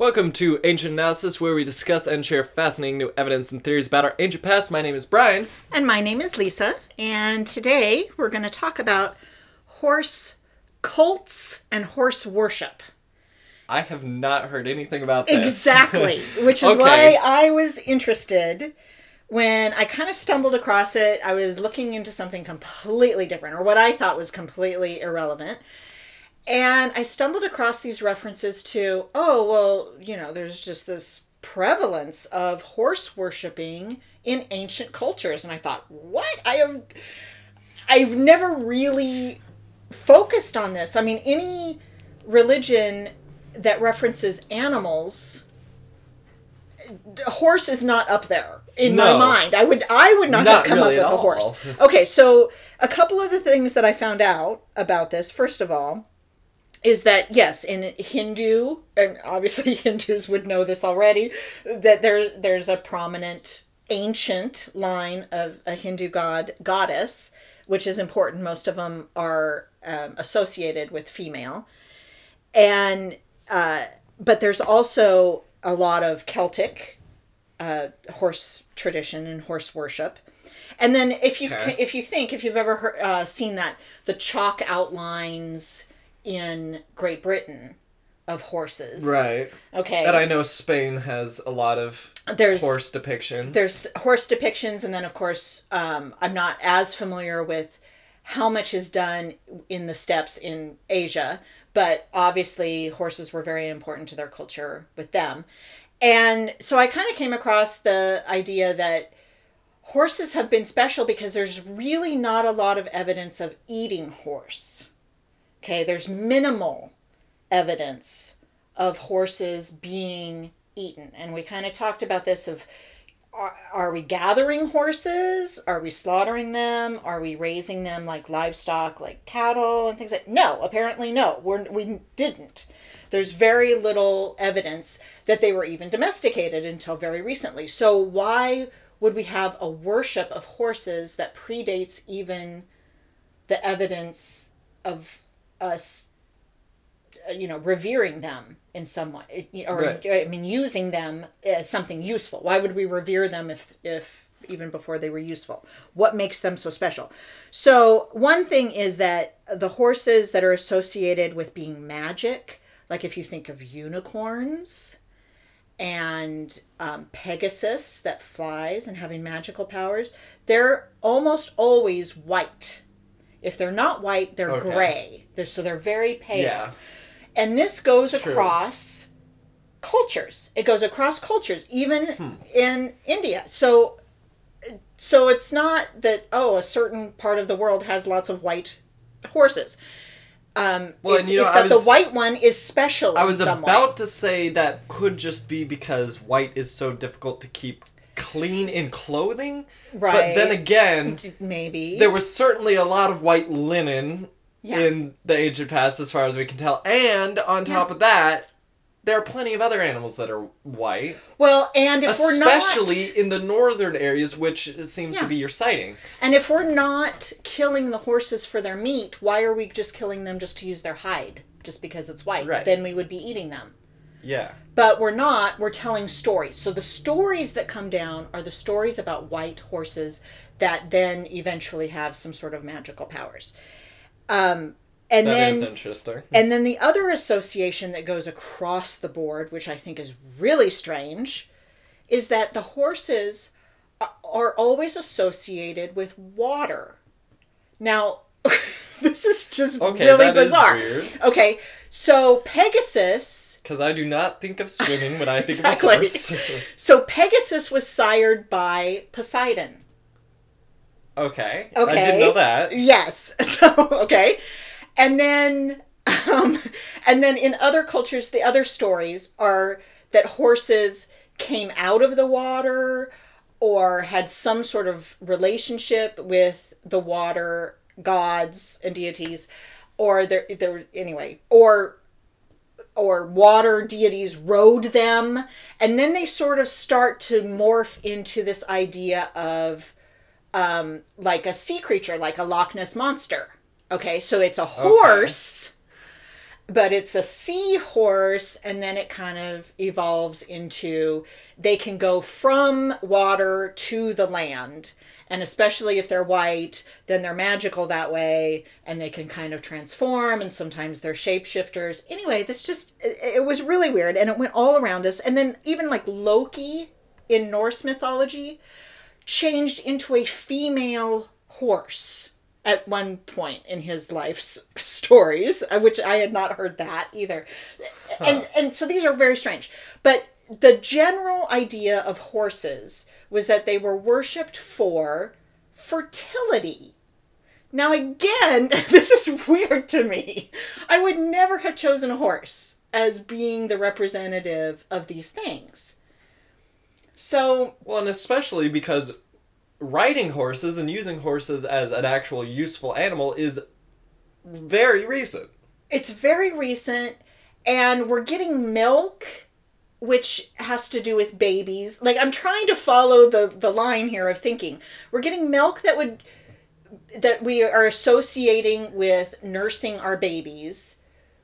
Welcome to Ancient Analysis, where we discuss and share fascinating new evidence and theories about our ancient past. My name is Brian. And my name is Lisa, and today we're going to talk about horse cults and horse worship. I have not heard anything about this. Exactly, which is Okay. why I was interested when I kind of stumbled across it. I was looking into something completely different, or what I thought was completely irrelevant. And I stumbled across these references to, oh, well, you know, there's just this prevalence of horse worshiping in ancient cultures. And I thought, what? I have I've never really focused on this. I mean, any religion that references animals horse is not up there in No. my mind. I would I would not, Not have come really up with a horse. Okay, so a couple of the things that I found out about this, first of all, is that yes, in Hindu, and obviously Hindus would know this already, that there there's a prominent ancient line of a Hindu god goddess, which is important. Most of them are um, associated with female, and uh, but there's also a lot of Celtic uh, horse tradition and horse worship. And then if you Okay. if you think if you've ever heard, uh, seen that the chalk outlines in Great Britain of horses, Right. Okay, And I know Spain has a lot of There's- horse depictions. there's horse depictions, and then of course um, I'm not as familiar with how much is done in the steppes in Asia, but obviously horses were very important to their culture with them, and so I kind of came across the idea that horses have been special because there's really not a lot of evidence of eating horse. Okay, there's minimal evidence of horses being eaten. And we kind of talked about this of are, are we gathering horses? Are we slaughtering them? Are we raising them like livestock, like cattle and things like No, apparently no. We're, we didn't. There's very little evidence that they were even domesticated until very recently. So why would we have a worship of horses that predates even the evidence of us uh, you know revering them in some way or Right. i mean using them as something useful why would we revere them if if even before they were useful what makes them so special so one thing is that the horses that are associated with being magic like if you think of unicorns and um, Pegasus that flies and having magical powers, they're almost always white. If they're not white, they're Okay. gray. They're, so they're very pale. yeah. And this goes It's true. across cultures. It goes across cultures, even Hmm. in India. So so it's not that oh a certain part of the world has lots of white horses. Um, Well, it's, and, you know, it's that was- the white one is special. I was some way. about to say that could just be because white is so difficult to keep clean in clothing. Right. But then again, maybe there was certainly a lot of white linen Yeah. in the ancient past, as far as we can tell. And on top of that, there are plenty of other animals that are white, Well, and if we're not, especially in the northern areas, which seems to be your sighting. and if we're not killing the horses for their meat, why are we just killing them just to use their hide, just because it's white? Right. Then we would be eating them. Yeah. But we're not. We're telling stories. So the stories that come down are the stories about white horses that then eventually have some sort of magical powers. Um, and that then is interesting. And then the other association that goes across the board, which I think is really strange, is that the horses are always associated with water. Now, this is just Okay, really bizarre. Okay, so Pegasus, Because I do not think of swimming when I think Exactly. of a horse. so Pegasus was sired by Poseidon. okay. Okay. I didn't know that. Yes. So okay, and then um, and then in other cultures, the other stories are that horses came out of the water or had some sort of relationship with the water gods and deities, or there there anyway, or or water deities rode them and then they sort of start to morph into this idea of um, like a sea creature like a loch ness monster. Okay so it's a horse but it's a seahorse and then it kind of evolves into they can go from water to the land and especially if they're white then they're magical that way and they can kind of transform and sometimes they're shapeshifters anyway this just it, it was really weird and it went all around us and then even like loki in norse mythology changed into a female horse at one point in his life's stories, uh, which I had not heard that either. And and so these are very strange. But the general idea of horses was that they were worshipped for fertility. Now again, this is weird to me. I would never have chosen a horse as being the representative of these things. So, Well, and especially because riding horses and using horses as an actual useful animal is very recent. it's very recent and we're getting milk which has to do with babies. Like i'm trying to follow the the line here of thinking. We're getting milk that would that we are associating with nursing our babies.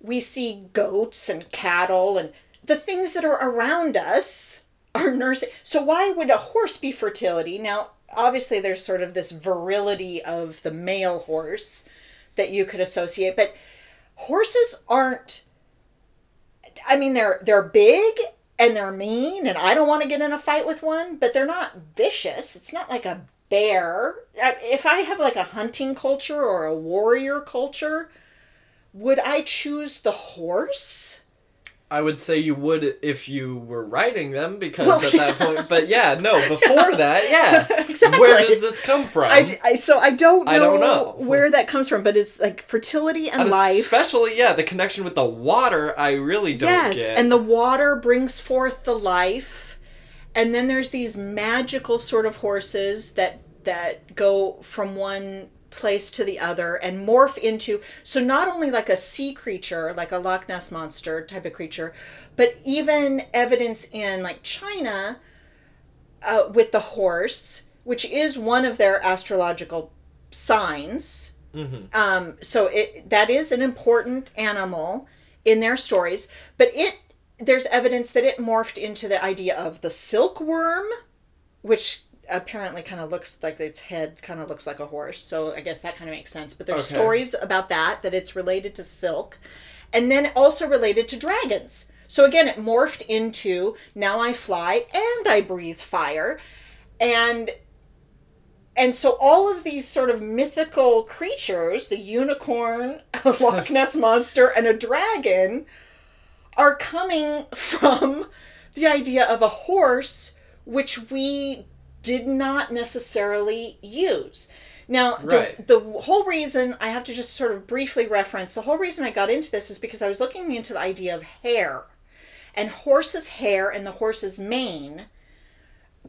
We see goats and cattle and the things that are around us are nursing. So why would a horse be fertility? Now obviously there's sort of this virility of the male horse that you could associate but horses aren't I mean they're they're big and they're mean and I don't want to get in a fight with one, but they're not vicious. It's not like a bear. If I have like a hunting culture or a warrior culture, would I choose the horse? I would say you would if you were writing them because Well, at that point. But yeah, no, before that, yeah. Exactly. Where does this come from? I, I so I don't know, I don't know. where that comes from, but it's like fertility and, And life. Especially, yeah, the connection with the water, I really don't yes, get. and the water brings forth the life. And then there's these magical sort of horses that that go from one place to the other and morph into so not only like a sea creature like a Loch Ness monster type of creature but even evidence in like China uh, with the horse which is one of their astrological signs. Um, so it that is an important animal in their stories, but it there's evidence that it morphed into the idea of the silkworm, which apparently kind of looks like its head kind of looks like a horse. So I guess that kind of makes sense. But there's Okay. stories about that that it's related to silk, and then also related to dragons. So again, it morphed into now I fly and I breathe fire, and and so all of these sort of mythical creatures, the unicorn, a Loch Ness monster, and a dragon, are coming from the idea of a horse, which we did not necessarily use. Now, Right. the, the whole reason I have to just sort of briefly reference the whole reason I got into this is because I was looking into the idea of hair. And horse's hair and the horse's mane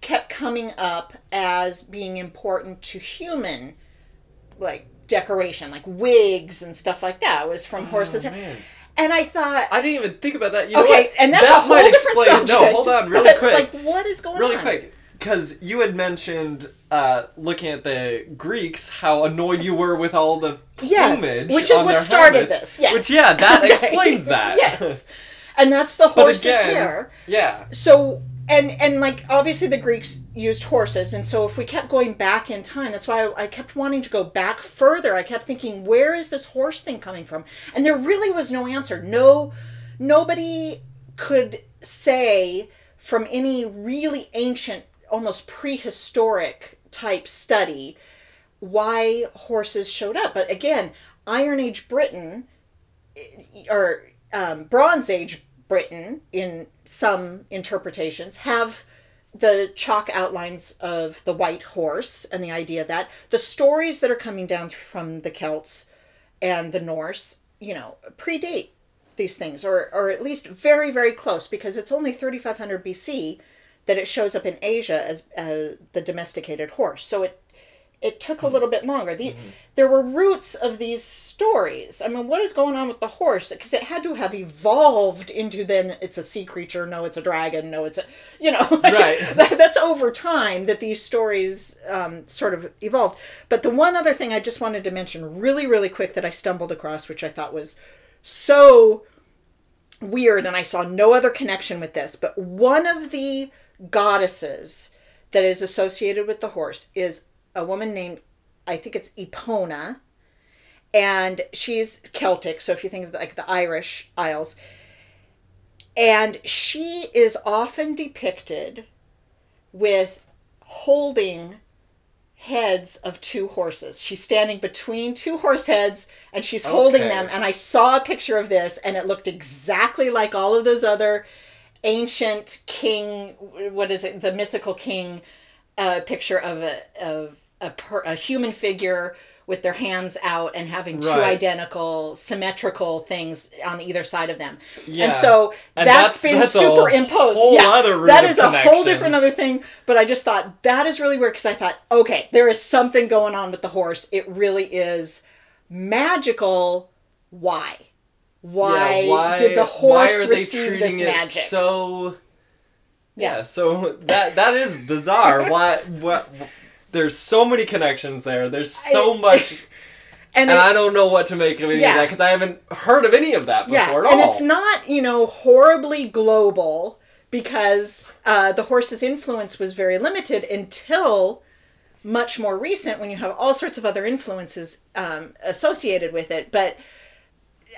kept coming up as being important to human like decoration like wigs and stuff like that it was from oh, horses hair Oh, and i thought I didn't even think about that. You know okay and that's that a whole different explain. subject No, hold on, really quick. like what is going really on quick because you had mentioned uh, looking at the greeks how annoyed you were with all the yes plumage which is what started helmets, this yes. Which yeah that Okay. explains that. Yes. And that's the horse's again hair yeah. So and and like obviously the greeks used horses and so if we kept going back in time that's why I, I kept wanting to go back further. I kept thinking where is this horse thing coming from? And there really was no answer. No nobody could say from any really ancient almost prehistoric type study why horses showed up but again iron age britain or um, Bronze Age Britain, in some interpretations, have the chalk outlines of the white horse and the idea that. The stories that are coming down from the Celts and the Norse, you know, predate these things, or, or at least very, very close, because it's only 3500 BC that it shows up in Asia as uh, the domesticated horse. So it it took a little bit longer. The, There were roots of these stories. I mean, what is going on with the horse? Because it had to have evolved into then it's a sea creature, no, it's a dragon, no, it's a, you know, like, Right. that- that's over time that these stories um, sort of evolved. But the one other thing I just wanted to mention really, really quick that I stumbled across, which I thought was so weird and I saw no other connection with this, but one of the goddesses that is associated with the horse is a woman named I think it's Epona and she's Celtic, so if you think of like the Irish Isles and she is often depicted with holding heads of two horses. She's standing between two horse heads and she's holding them. And I saw a picture of this and it looked exactly like all of those other ancient king, what is it, the mythical king uh, picture of a, of a, per, a human figure with their hands out and having two Right. identical symmetrical things on either side of them. Yeah. And so And that's that's- been that's superimposed. yeah, that of a whole different other thing. But I just thought that is really weird because I thought, okay, there is something going on with the horse. It really is magical. Why? Why, Yeah, why did the why horse receive this magic? so Yeah. yeah so that that is bizarre why what there's so many connections there there's so I- much and and it- I don't know what to make of any Yeah. of that because I haven't heard of any of that before yeah, at all. and it's not you know horribly global because uh, the horse's influence was very limited until much more recent when you have all sorts of other influences um, associated with it. But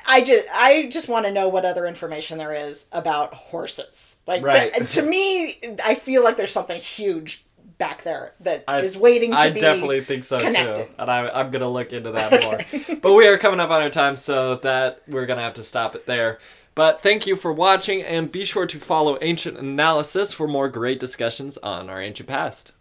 I just I just want to know what other information there is about horses. Like Right. that- to me, I feel like there's something huge back there that is I- waiting to I be definitely think so connected. too, and I, I'm gonna look into that more. but we are coming up on our time, so that we're gonna have to stop it there. But thank you for watching, and be sure to follow Ancient Analysis for more great discussions on our ancient past.